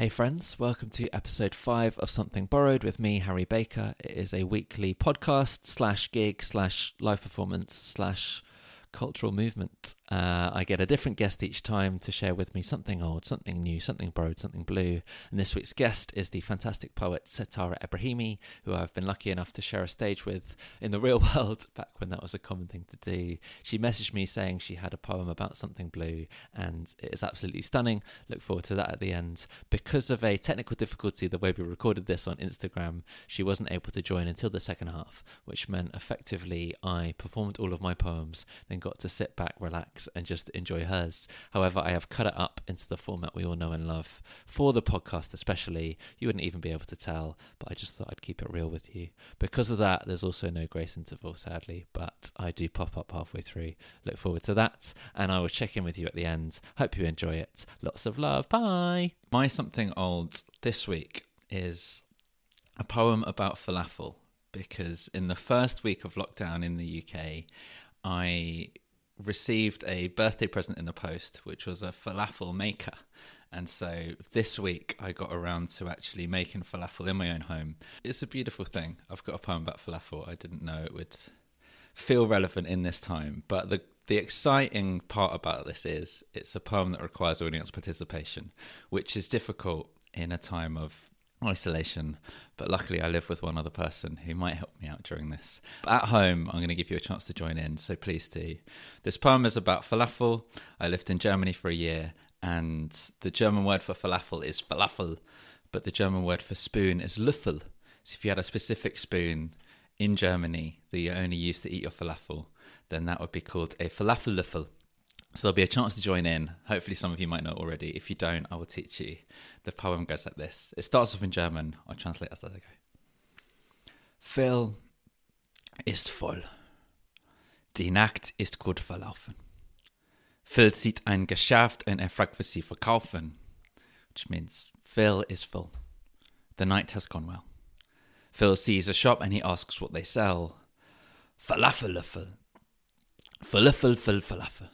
Hey, friends, welcome to episode five of Something Borrowed with me, Harry Baker. It is a weekly podcast slash gig slash live performance slash cultural movement. Uh, I get a different guest each time to share with me something old, something new, something borrowed, something blue. And this week's guest is the fantastic poet Setareh Ebrahimi, who I've been lucky enough to share a stage with in the real world back when that was a common thing to do. She messaged me saying she had a poem about something blue, and it is absolutely stunning. Look forward to that at the end. Because of a technical difficulty, the way we recorded this on Instagram, she wasn't able to join until the second half, which meant effectively I performed all of my poems, then got to sit back, relax, and just enjoy hers. However, I have cut it up into the format we all know and love for the podcast, especially. You wouldn't even be able to tell, but I just thought I'd keep it real with you. Because of that, there's also no grace interval, sadly, but I do pop up halfway through. Look forward to that, and I will check in with you at the end. Hope you enjoy it. Lots of love. Bye. My something old this week is a poem about falafel because in the first week of lockdown in the UK, I received a birthday present in the post, which was a falafel maker. And so this week I got around to actually making falafel in my own home. It's a beautiful thing. I've got a poem about falafel. I didn't know it would feel relevant in this time. But the the exciting part about this is it's a poem that requires audience participation, which is difficult in a time of isolation, but luckily I live with one other person who might help me out during this. But at home, I'm going to give you a chance to join in, so please do. This poem is about falafel. I lived in Germany for a year, and the German word for falafel is falafel, but the German word for spoon is löffel. So if you had a specific spoon in Germany that you only used to eat your falafel, then that would be called a falafel löffel. So there'll be a chance to join in. Hopefully, some of you might know already. If you don't, I will teach you. The poem goes like this. It starts off in German. I'll translate as I go. Phil ist voll. Die Nacht ist gut verlaufen. Phil sieht ein Geschäft und er fragt, was sie verkaufen. Which means Phil is full. The night has gone well. Phil sees a shop and he asks what they sell. Falafel, falafel. Falafel, falafel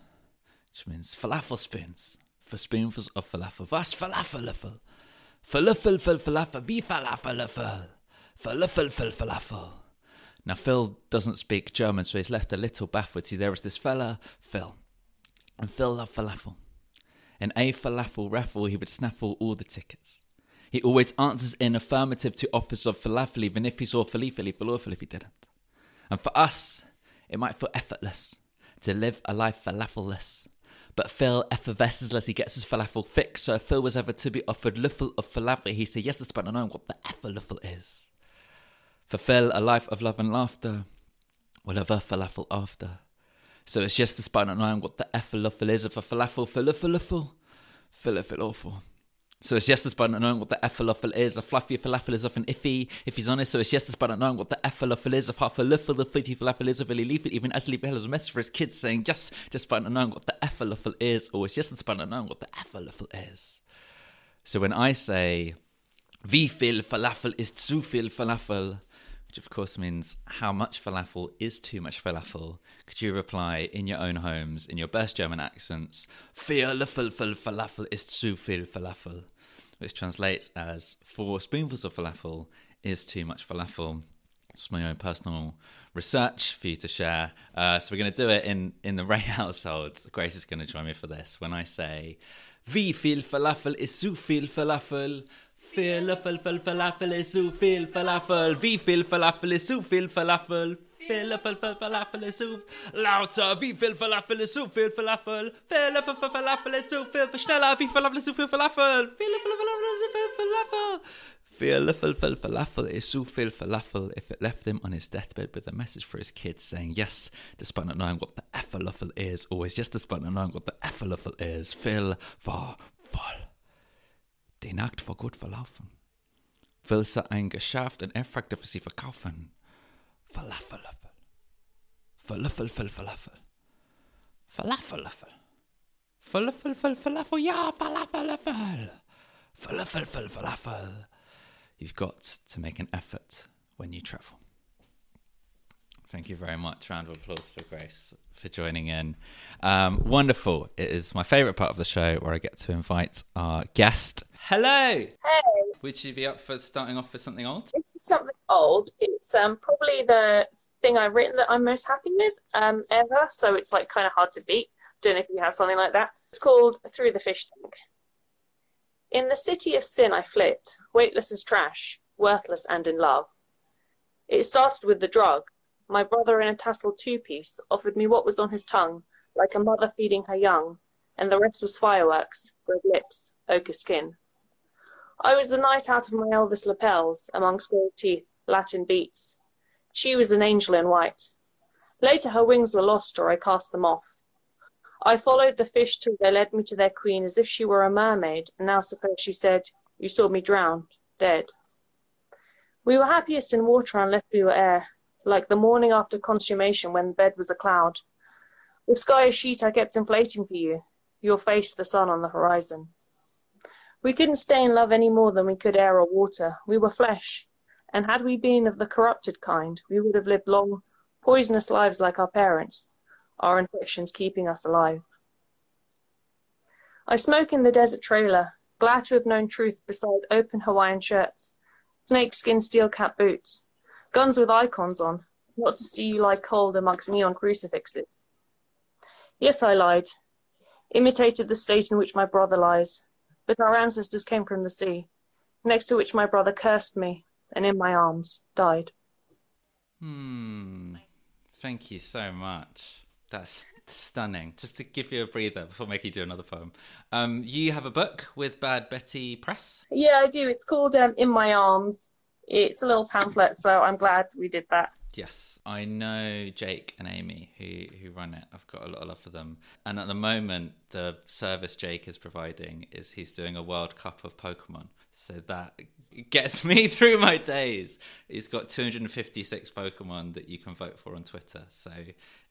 which means falafel spoons. For spoonfuls of falafel. Was falafel? Falafel, fal, falafel. Wie falafel? Falafel, fal, falafel. Now, Phil doesn't speak German, so he's left a little baffled. See, there is this fella, Phil. And Phil loved falafel. In a falafel raffle, he would snaffle all the tickets. He always answers in affirmative to offers of falafel, even if he saw falafel, falafel if he didn't. And for us, it might feel effortless to live a life falafelless. But Phil effervesces as he gets his falafel fix. So if Phil was ever to be offered luffle of falafel, he'd say yes, despite not knowing what the effer luffle is. For Phil, a life of love and laughter a falafel after. So it's just despite not knowing what the effer luffle is of a falafel, falafel luffle, falafel awful. So it's yes despite not knowing what the falafel is. A fluffy falafel is often iffy if he's honest. So it's yes despite not knowing what the falafel is. Of half a falafel, the fluffy falafel is, of really leaf it. Even as leaf has a message for his kids saying yes despite not knowing what the falafel is. Or it's yes despite not knowing what the falafel is. So when I say, wie viel falafel is zu viel falafel, which of course means how much falafel is too much falafel, could you reply in your own homes, in your best German accents, Viel falafel ist zu viel falafel, which translates as four spoonfuls of falafel is too much falafel. It's my own personal research for you to share. Uh, so we're going to do it in, in the Ray households. Grace is going to join me for this. When I say, Wie viel falafel ist zu viel falafel? Falafel, falafel is zu viel falafel. Wie viel falafel is zu viel falafel? Falafel, falafel is zu lauter. Wie viel falafel is zu viel falafel? Falafel, falafel is zu viel schneller. Wie falafel is zu viel falafel? Falafel, falafel is zu viel falafel. Falafel, falafel is zu viel falafel. If it left him on his deathbed with a message for his kids saying yes, despite not knowing what the falafel is, always yes, despite not knowing what the falafel is. War voll. Die Nacht war gut verlaufen. Will sie ein Geschäft und er fragte, was sie verkaufen. Falafel, Falafel, Falafel, Falafel. Falafel, Falafel, Falafel, Falafel, ja, Falafel, Falafel, Falafel, Falafel. You've got to make an effort when you travel. Thank you very much. Round of applause for Grace for joining in. Um, wonderful. It is my favourite part of the show where I get to invite our guest Hello. Hey. Would you be up for starting off with something old? This is something old. It's um probably the thing I've written that I'm most happy with um ever. So it's like kind of hard to beat. Don't know if you have something like that. It's called Through the Fish Tank. In the city of sin I flit, weightless as trash, worthless and in love. It started with the drug. My brother in a tasseled two-piece offered me what was on his tongue, like a mother feeding her young, and the rest was fireworks, red lips, ochre skin. I was the night out of my Elvis lapels, amongst gold teeth, Latin beats. She was an angel in white. Later her wings were lost, or I cast them off. I followed the fish till they led me to their queen as if she were a mermaid, and now suppose she said, You saw me drowned, dead. We were happiest in water unless we were air, like the morning after consummation when the bed was a cloud. The sky a sheet I kept inflating for you, your face the sun on the horizon. We couldn't stay in love any more than we could air or water. We were flesh, and had we been of the corrupted kind, we would have lived long, poisonous lives like our parents, our infections keeping us alive. I smoke in the desert trailer, glad to have known truth beside open Hawaiian shirts, snakeskin steel cap boots, guns with icons on, not to see you lie cold amongst neon crucifixes. Yes, I lied, imitated the state in which my brother lies, but our ancestors came from the sea, next to which my brother cursed me, and in my arms died. Hmm. Thank you so much. That's stunning. Just to give you a breather before making you do another poem. Um, you have a book with Bad Betty Press? Yeah, I do. It's called um, In My Arms. It's a little pamphlet, so I'm glad we did that. Yes, I know Jake and Amy who who run it. I've got a lot of love for them. And at the moment, the service Jake is providing is he's doing a World Cup of Pokemon. So that gets me through my days. He's got 256 Pokemon that you can vote for on Twitter. So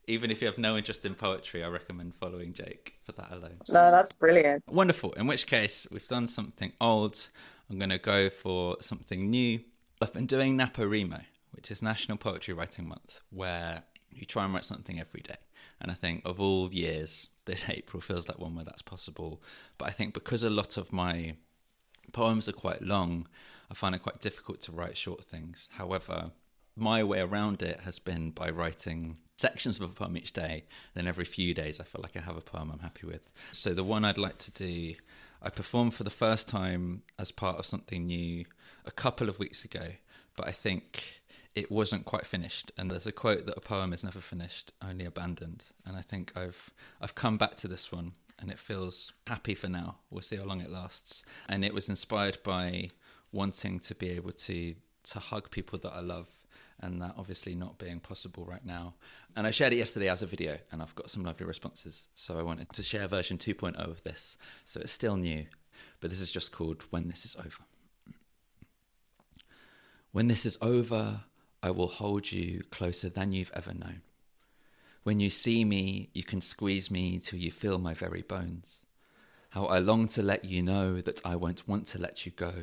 even if you have no interest in poetry, I recommend following Jake for that alone. No, that's brilliant. Wonderful. In which case, we've done something old. I'm going to go for something new. I've been doing NaPoWriMo which is National Poetry Writing Month, where you try and write something every day. And I think of all years, this April feels like one where that's possible. But I think because a lot of my poems are quite long, I find it quite difficult to write short things. However, my way around it has been by writing sections of a poem each day. Then every few days, I feel like I have a poem I'm happy with. So the one I'd like to do, I performed for the first time as part of something new a couple of weeks ago. But I think it wasn't quite finished. And there's a quote that a poem is never finished, only abandoned. And I think I've I've come back to this one, and it feels happy for now. We'll see how long it lasts. And it was inspired by wanting to be able to to hug people that I love. And that obviously not being possible right now. And I shared it yesterday as a video, and I've got some lovely responses. So I wanted to share version 2.0 of this. So it's still new, but this is just called When This Is Over. When this is over, I will hold you closer than you've ever known. When you see me, you can squeeze me till you feel my very bones. How I long to let you know that I won't want to let you go.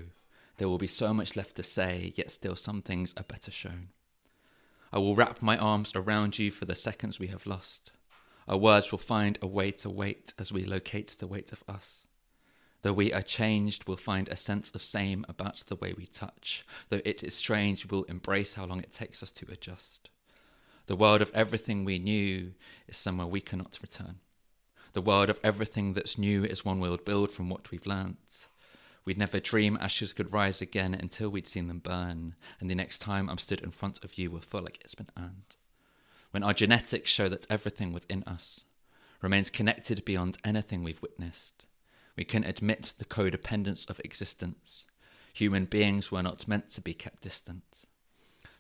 There will be so much left to say, yet still some things are better shown. I will wrap my arms around you for the seconds we have lost. Our words will find a way to wait as we locate the weight of us. Though we are changed, we'll find a sense of same about the way we touch. Though it is strange, we'll embrace how long it takes us to adjust. The world of everything we knew is somewhere we cannot return. The world of everything that's new is one we'll build from what we've learnt. We'd never dream ashes could rise again until we'd seen them burn, and the next time I'm stood in front of you will feel like it's been earned. When our genetics show that everything within us remains connected beyond anything we've witnessed, we can admit the codependence of existence. Human beings were not meant to be kept distant.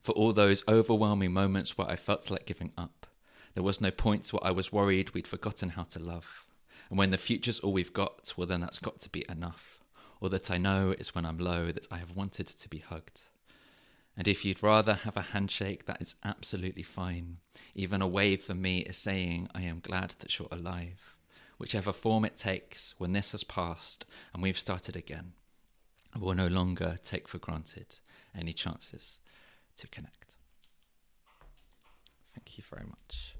For all those overwhelming moments where I felt like giving up, there was no point where I was worried we'd forgotten how to love. And when the future's all we've got, well, then that's got to be enough. All that I know is when I'm low that I have wanted to be hugged. And if you'd rather have a handshake, that is absolutely fine. Even a wave for me is saying, I am glad that you're alive whichever form it takes when this has passed and we've started again, we'll no longer take for granted any chances to connect. Thank you very much.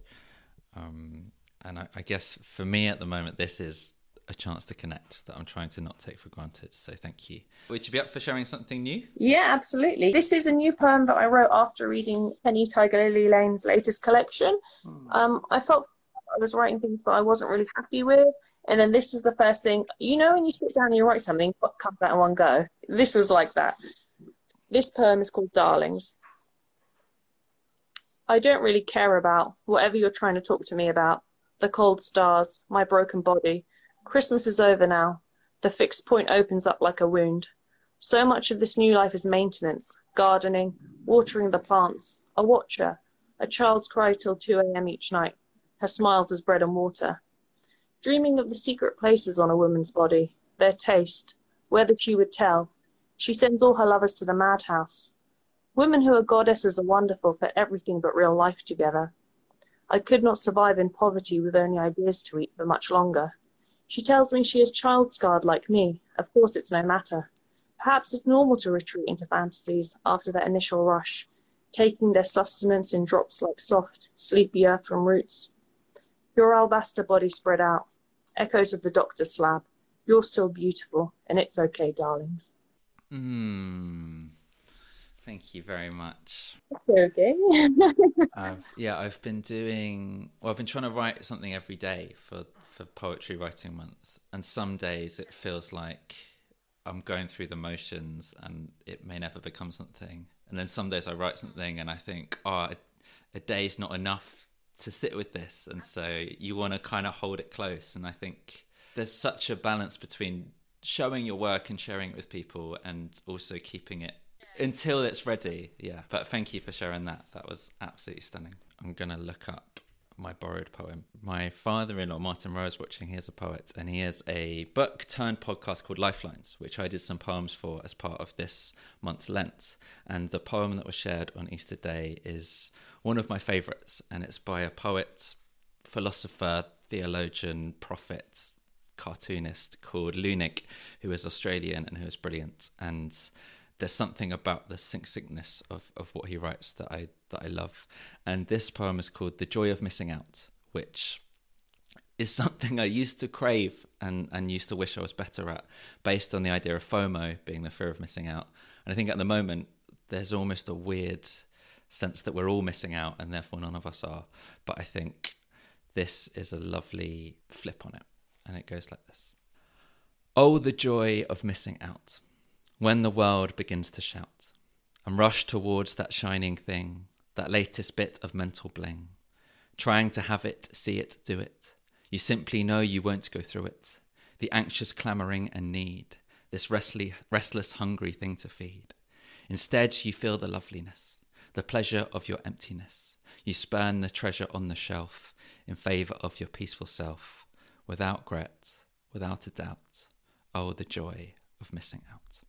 Um, and I, I, guess for me at the moment, this is a chance to connect that I'm trying to not take for granted. So thank you. Would you be up for sharing something new? Yeah, absolutely. This is a new poem that I wrote after reading Penny Tiger Lily Lane's latest collection. Hmm. Um, I felt I was writing things that I wasn't really happy with. And then this was the first thing, you know, when you sit down and you write something, comes out in one go? This was like that. This poem is called Darlings. I don't really care about whatever you're trying to talk to me about. The cold stars, my broken body. Christmas is over now. The fixed point opens up like a wound. So much of this new life is maintenance, gardening, watering the plants, a watcher, a child's cry till 2 a.m. each night, her smiles as bread and water. Dreaming of the secret places on a woman's body, their taste, whether she would tell. She sends all her lovers to the madhouse. Women who are goddesses are wonderful for everything but real life together. I could not survive in poverty with only ideas to eat for much longer. She tells me she is child scarred like me. Of course, it's no matter. Perhaps it's normal to retreat into fantasies after that initial rush, taking their sustenance in drops like soft, sleepy earth from roots. Your alabaster body spread out, echoes of the doctor's slab. You're still beautiful, and it's okay, darlings. Hmm. Thank you very much. Okay. yeah, I've been doing. Well, I've been trying to write something every day for for Poetry Writing Month, and some days it feels like I'm going through the motions, and it may never become something. And then some days I write something, and I think, oh, a, a day's not enough to sit with this, and so you want to kind of hold it close. And I think there's such a balance between showing your work and sharing it with people, and also keeping it until it's ready. Yeah. But thank you for sharing that. That was absolutely stunning. I'm to look up my borrowed poem. My father in law, Martin Rose, watching, he is a poet and he has a book turned podcast called Lifelines, which I did some poems for as part of this month's Lent. And the poem that was shared on Easter Day is one of my favourites and it's by a poet, philosopher, theologian, prophet, cartoonist called Leunig, who is Australian and who is brilliant. And there's something about the succinctness of, of what he writes that I that I love. And this poem is called The Joy of Missing Out, which is something I used to crave and, and used to wish I was better at, based on the idea of FOMO being the fear of missing out. And I think at the moment there's almost a weird sense that we're all missing out and therefore none of us are. But I think this is a lovely flip on it. And it goes like this Oh, the joy of missing out when the world begins to shout and rush towards that shining thing, that latest bit of mental bling, trying to have it, see it, do it. You simply know you won't go through it. The anxious clamouring and need, this restless, restless, hungry thing to feed. Instead, you feel the loveliness, the pleasure of your emptiness. You spurn the treasure on the shelf in favour of your peaceful self, without regret, without a doubt. Oh, the joy of missing out.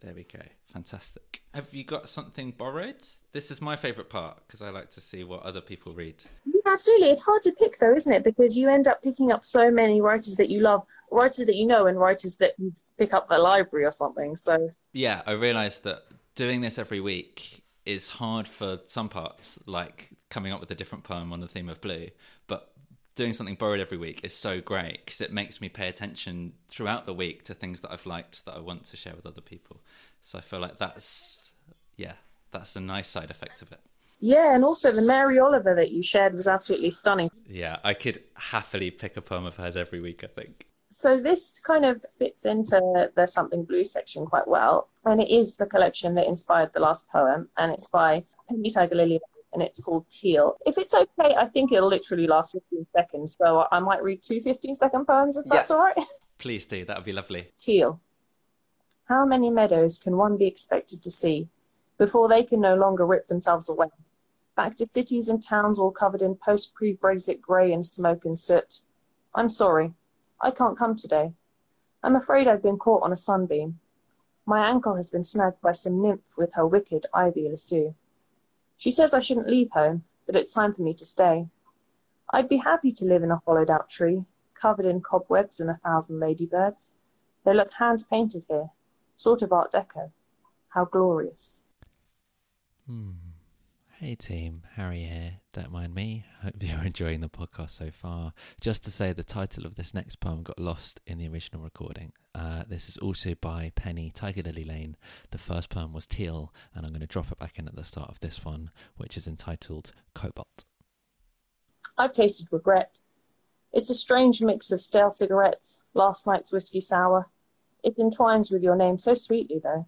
There we go. Fantastic. Have you got something borrowed? This is my favourite part because I like to see what other people read. Yeah, absolutely. It's hard to pick though, isn't it? Because you end up picking up so many writers that you love, writers that you know, and writers that you pick up the library or something. So yeah, I realised that doing this every week is hard for some parts, like coming up with a different poem on the theme of blue. Doing something borrowed every week is so great because it makes me pay attention throughout the week to things that I've liked that I want to share with other people. So I feel like that's, yeah, that's a nice side effect of it. Yeah, and also the Mary Oliver that you shared was absolutely stunning. Yeah, I could happily pick a poem of hers every week, I think. So this kind of fits into the Something Blue section quite well. And it is the collection that inspired the last poem, and it's by Penny Tiger Lily and it's called Teal. If it's okay, I think it'll literally last 15 seconds. So I might read two 15 second poems if that's yes. all right. Please do. That would be lovely. Teal. How many meadows can one be expected to see before they can no longer rip themselves away? Back to cities and towns all covered in post pre Brexit grey and smoke and soot. I'm sorry. I can't come today. I'm afraid I've been caught on a sunbeam. My ankle has been snagged by some nymph with her wicked ivy lasso. She says I shouldn't leave home, that it's time for me to stay. I'd be happy to live in a hollowed out tree, covered in cobwebs and a thousand ladybirds. They look hand painted here, sort of Art Deco. How glorious. Hmm. Hey team, Harry here. Don't mind me. Hope you're enjoying the podcast so far. Just to say, the title of this next poem got lost in the original recording. Uh, this is also by Penny Tiger Lily Lane. The first poem was Teal, and I'm going to drop it back in at the start of this one, which is entitled Cobalt. I've tasted regret. It's a strange mix of stale cigarettes, last night's whiskey sour. It entwines with your name so sweetly, though.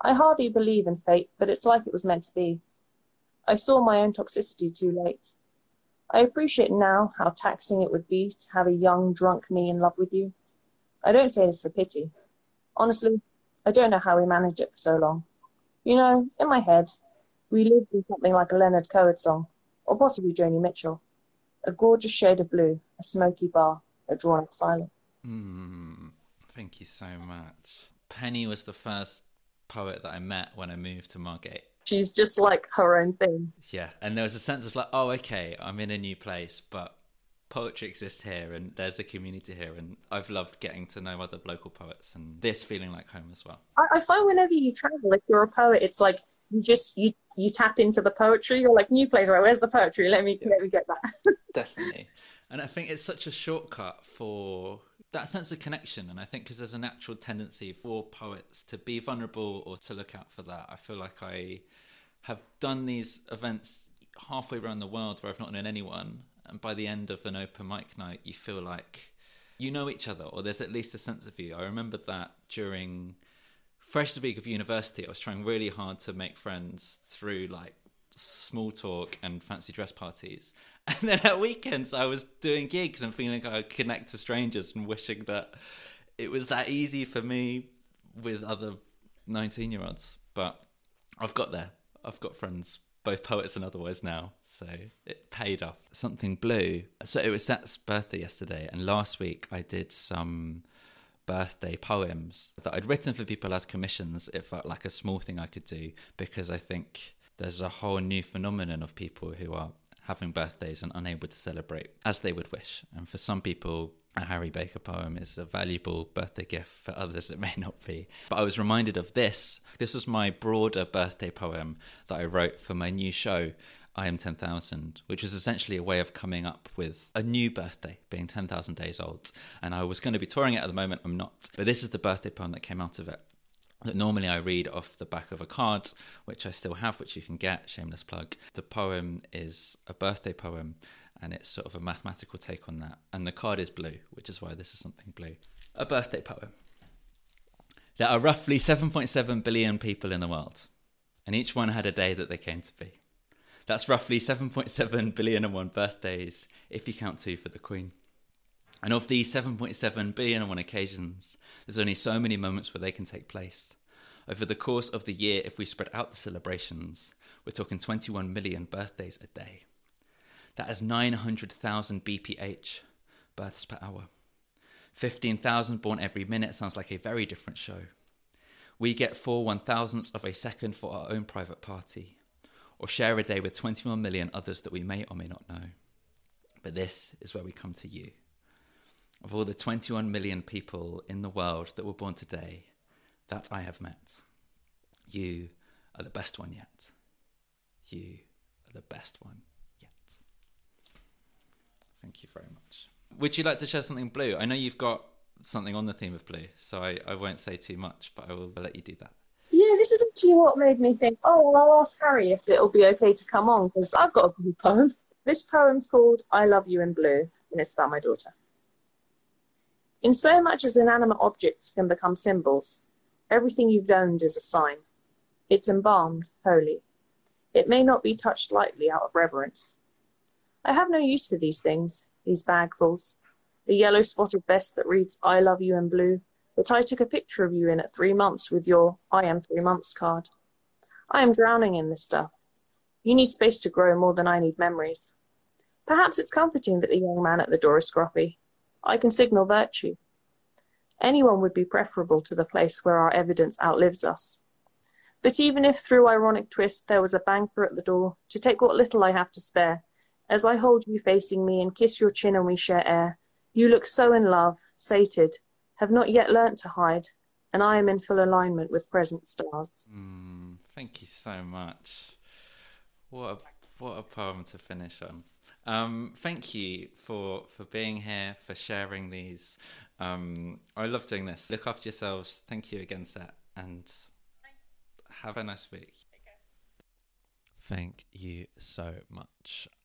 I hardly believe in fate, but it's like it was meant to be. I saw my own toxicity too late. I appreciate now how taxing it would be to have a young, drunk me in love with you. I don't say this for pity. Honestly, I don't know how we managed it for so long. You know, in my head, we lived in something like a Leonard Cohen song, or possibly Joni Mitchell. A gorgeous shade of blue, a smoky bar, a drawn up silence. Mm, thank you so much. Penny was the first poet that I met when I moved to Margate she's just like her own thing. Yeah, and there was a sense of like, oh, okay, I'm in a new place, but poetry exists here, and there's a community here, and I've loved getting to know other local poets, and this feeling like home as well. I, I find whenever you travel, if you're a poet, it's like you just you you tap into the poetry. You're like, new place, right? Where's the poetry? Let me yeah. let me get that. Definitely, and I think it's such a shortcut for that sense of connection and i think because there's a natural tendency for poets to be vulnerable or to look out for that i feel like i have done these events halfway around the world where i've not known anyone and by the end of an open mic night you feel like you know each other or there's at least a sense of you. I remember that during freshest week of university i was trying really hard to make friends through like small talk and fancy dress parties. And then at weekends, I was doing gigs and feeling like I could connect to strangers and wishing that it was that easy for me with other 19 year olds. But I've got there. I've got friends, both poets and otherwise now. So it paid off. Something blue. So it was Seth's birthday yesterday. And last week, I did some birthday poems that I'd written for people as commissions. It felt like a small thing I could do because I think there's a whole new phenomenon of people who are having birthdays and unable to celebrate as they would wish. And for some people, a Harry Baker poem is a valuable birthday gift. For others, it may not be. But I was reminded of this. This was my broader birthday poem that I wrote for my new show, I Am 10,000, which was essentially a way of coming up with a new birthday, being 10,000 days old. And I was going to be touring it at the moment, I'm not. But this is the birthday poem that came out of it that normally I read off the back of a card, which I still have, which you can get, shameless plug. The poem is a birthday poem, and it's sort of a mathematical take on that. And the card is blue, which is why this is something blue. A birthday poem. There are roughly 7.7 billion people in the world, and each one had a day that they came to be. That's roughly 7.7 billion and one birthdays, if you count two for the Queen. And of these 7.7 billion and one occasions, there's only so many moments where they can take place. Over the course of the year, if we spread out the celebrations, we're talking 21 million birthdays a day. That is 900,000 BPH, births per hour. 15,000 born every minute sounds like a very different show. We get four one thousandths of a second for our own private party, or share a day with 21 million others that we may or may not know. But this is where we come to you of all the 21 million people in the world that were born today that I have met, you are the best one yet. You are the best one yet. Thank you very much. Would you like to share something blue? I know you've got something on the theme of blue, so I, I won't say too much, but I will let you do that. Yeah, this is actually what made me think, oh, well, I'll ask Harry if it'll be okay to come on, because I've got a blue poem. This poem's called I Love You in Blue, and it's about my daughter. In so much as inanimate objects can become symbols, everything you've owned is a sign. It's embalmed, holy. It may not be touched lightly out of reverence. I have no use for these things, these bagfuls, the yellow spotted vest that reads I love you in blue, that I took a picture of you in at three months with your I am three months card. I am drowning in this stuff. You need space to grow more than I need memories. Perhaps it's comforting that the young man at the door is scruffy. I can signal virtue. Anyone would be preferable to the place where our evidence outlives us. But even if through ironic twist there was a banker at the door to take what little I have to spare, as I hold you facing me and kiss your chin and we share air, you look so in love, sated, have not yet learnt to hide, and I am in full alignment with present stars. Mm, thank you so much. What a what a poem to finish on. Um, thank you for for being here, for sharing these. Um, I love doing this. Look after yourselves. Thank you again, Set, and have a nice week. Thank you so much.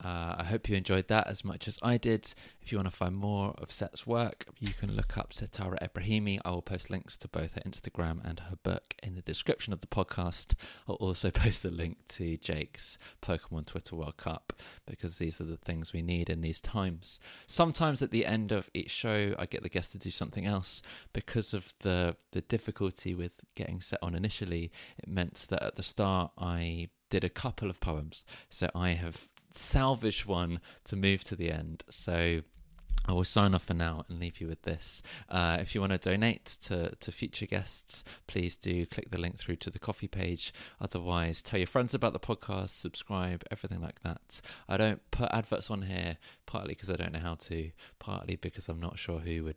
Uh, I hope you enjoyed that as much as I did. If you want to find more of Set's work, you can look up Setareh Ebrahimi. I will post links to both her Instagram and her book in the description of the podcast. I'll also post a link to Jake's Pokemon Twitter World Cup because these are the things we need in these times. Sometimes at the end of each show, I get the guest to do something else because of the the difficulty with getting set on initially. It meant that at the start I did a couple of poems. So I have salvaged one to move to the end. So I will sign off for now and leave you with this. Uh, if you want to donate to, to future guests, please do click the link through to the Ko-fi page. Otherwise, tell your friends about the podcast, subscribe, everything like that. I don't put adverts on here, partly because I don't know how to, partly because I'm not sure who would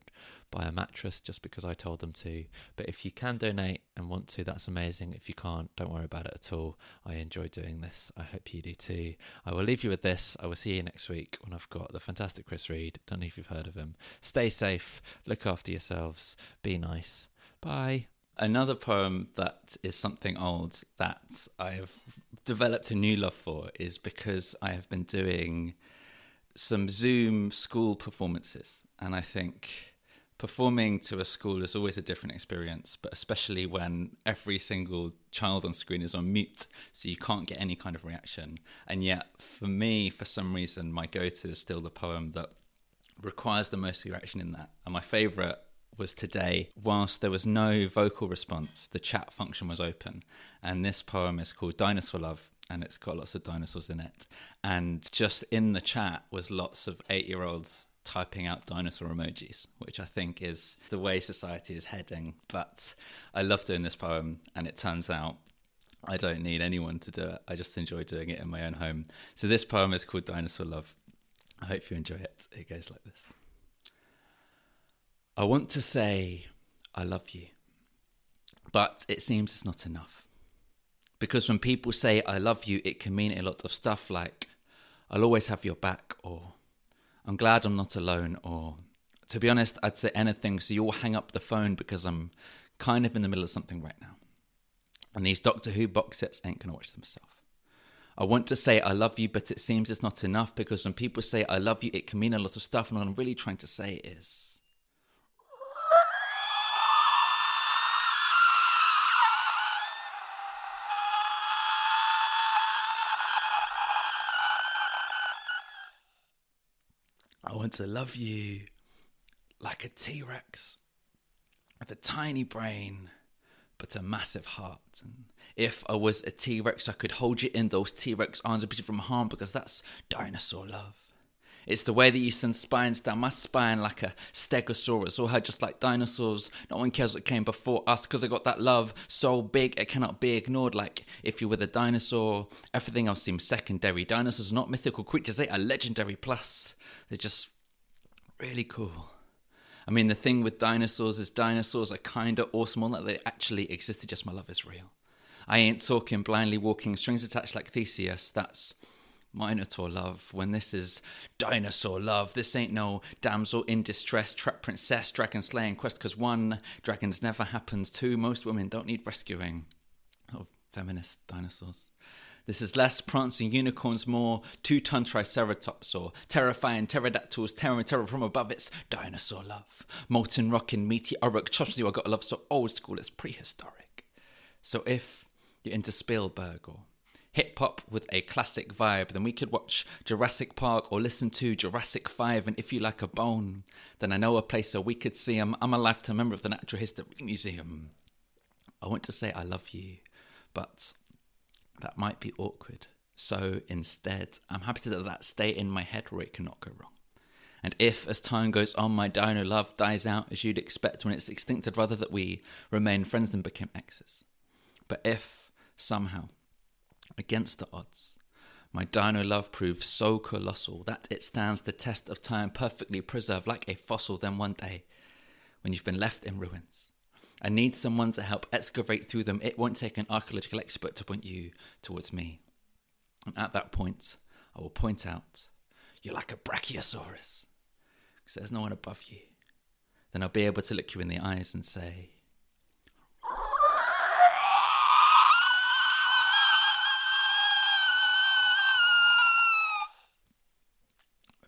buy a mattress just because I told them to. But if you can donate and want to, that's amazing. If you can't, don't worry about it at all. I enjoy doing this. I hope you do too. I will leave you with this. I will see you next week when I've got the fantastic Chris Reed. Don't know if you've heard of him. Stay safe, look after yourselves, be nice. Bye. Another poem that is something old that I have developed a new love for is because I have been doing some Zoom school performances. And I think performing to a school is always a different experience, but especially when every single child on screen is on mute, so you can't get any kind of reaction. And yet, for me, for some reason, my go to is still the poem that requires the most reaction in that. And my favourite was today, whilst there was no vocal response, the chat function was open. And this poem is called Dinosaur Love. And it's got lots of dinosaurs in it. And just in the chat was lots of eight year olds typing out dinosaur emojis, which I think is the way society is heading. But I love doing this poem, and it turns out I don't need anyone to do it. I just enjoy doing it in my own home. So this poem is called Dinosaur Love. I hope you enjoy it. It goes like this I want to say I love you, but it seems it's not enough. Because when people say I love you, it can mean a lot of stuff like I'll always have your back or I'm glad I'm not alone, or to be honest, I'd say anything so you'll hang up the phone because I'm kind of in the middle of something right now. And these Doctor Who box sets ain't gonna watch themselves. I want to say I love you, but it seems it's not enough because when people say I love you, it can mean a lot of stuff. And what I'm really trying to say is I want to love you like a T Rex with a tiny brain but a massive heart. And if I was a T Rex, I could hold you in those T Rex arms and protect you from harm because that's dinosaur love. It's the way that you send spines down my spine like a stegosaurus, or how just like dinosaurs, no one cares what came before us because I got that love so big it cannot be ignored. Like if you were the dinosaur, everything else seems secondary. Dinosaurs are not mythical creatures, they are legendary. Plus, they're just really cool. I mean, the thing with dinosaurs is dinosaurs are kind of awesome, on that they actually existed, just my love is real. I ain't talking blindly walking, strings attached like Theseus. That's Minotaur love. When this is dinosaur love, this ain't no damsel in distress, trap princess, dragon slaying quest. Because one, dragons never happens. Two, most women don't need rescuing. Oh, feminist dinosaurs. This is less prancing unicorns, more two ton triceratops or terrifying pterodactyls tearing terror from above. It's dinosaur love. Molten rocking meteoric. Trust you, I got a love so old school, it's prehistoric. So if you're into Spielberg or hip hop with a classic vibe, then we could watch Jurassic Park or listen to Jurassic 5. And if you like a bone, then I know a place where we could see them. I'm a lifetime member of the Natural History Museum. I want to say I love you, but that might be awkward. So instead, I'm happy to let that stay in my head where it cannot go wrong. And if, as time goes on, my dino love dies out as you'd expect when it's extinct, I'd rather that we remain friends than become exes. But if, somehow, against the odds, my dino love proves so colossal that it stands the test of time perfectly preserved like a fossil, then one day, when you've been left in ruins, I need someone to help excavate through them. It won't take an archaeological expert to point you towards me. And at that point, I will point out, You're like a brachiosaurus, because there's no one above you. Then I'll be able to look you in the eyes and say,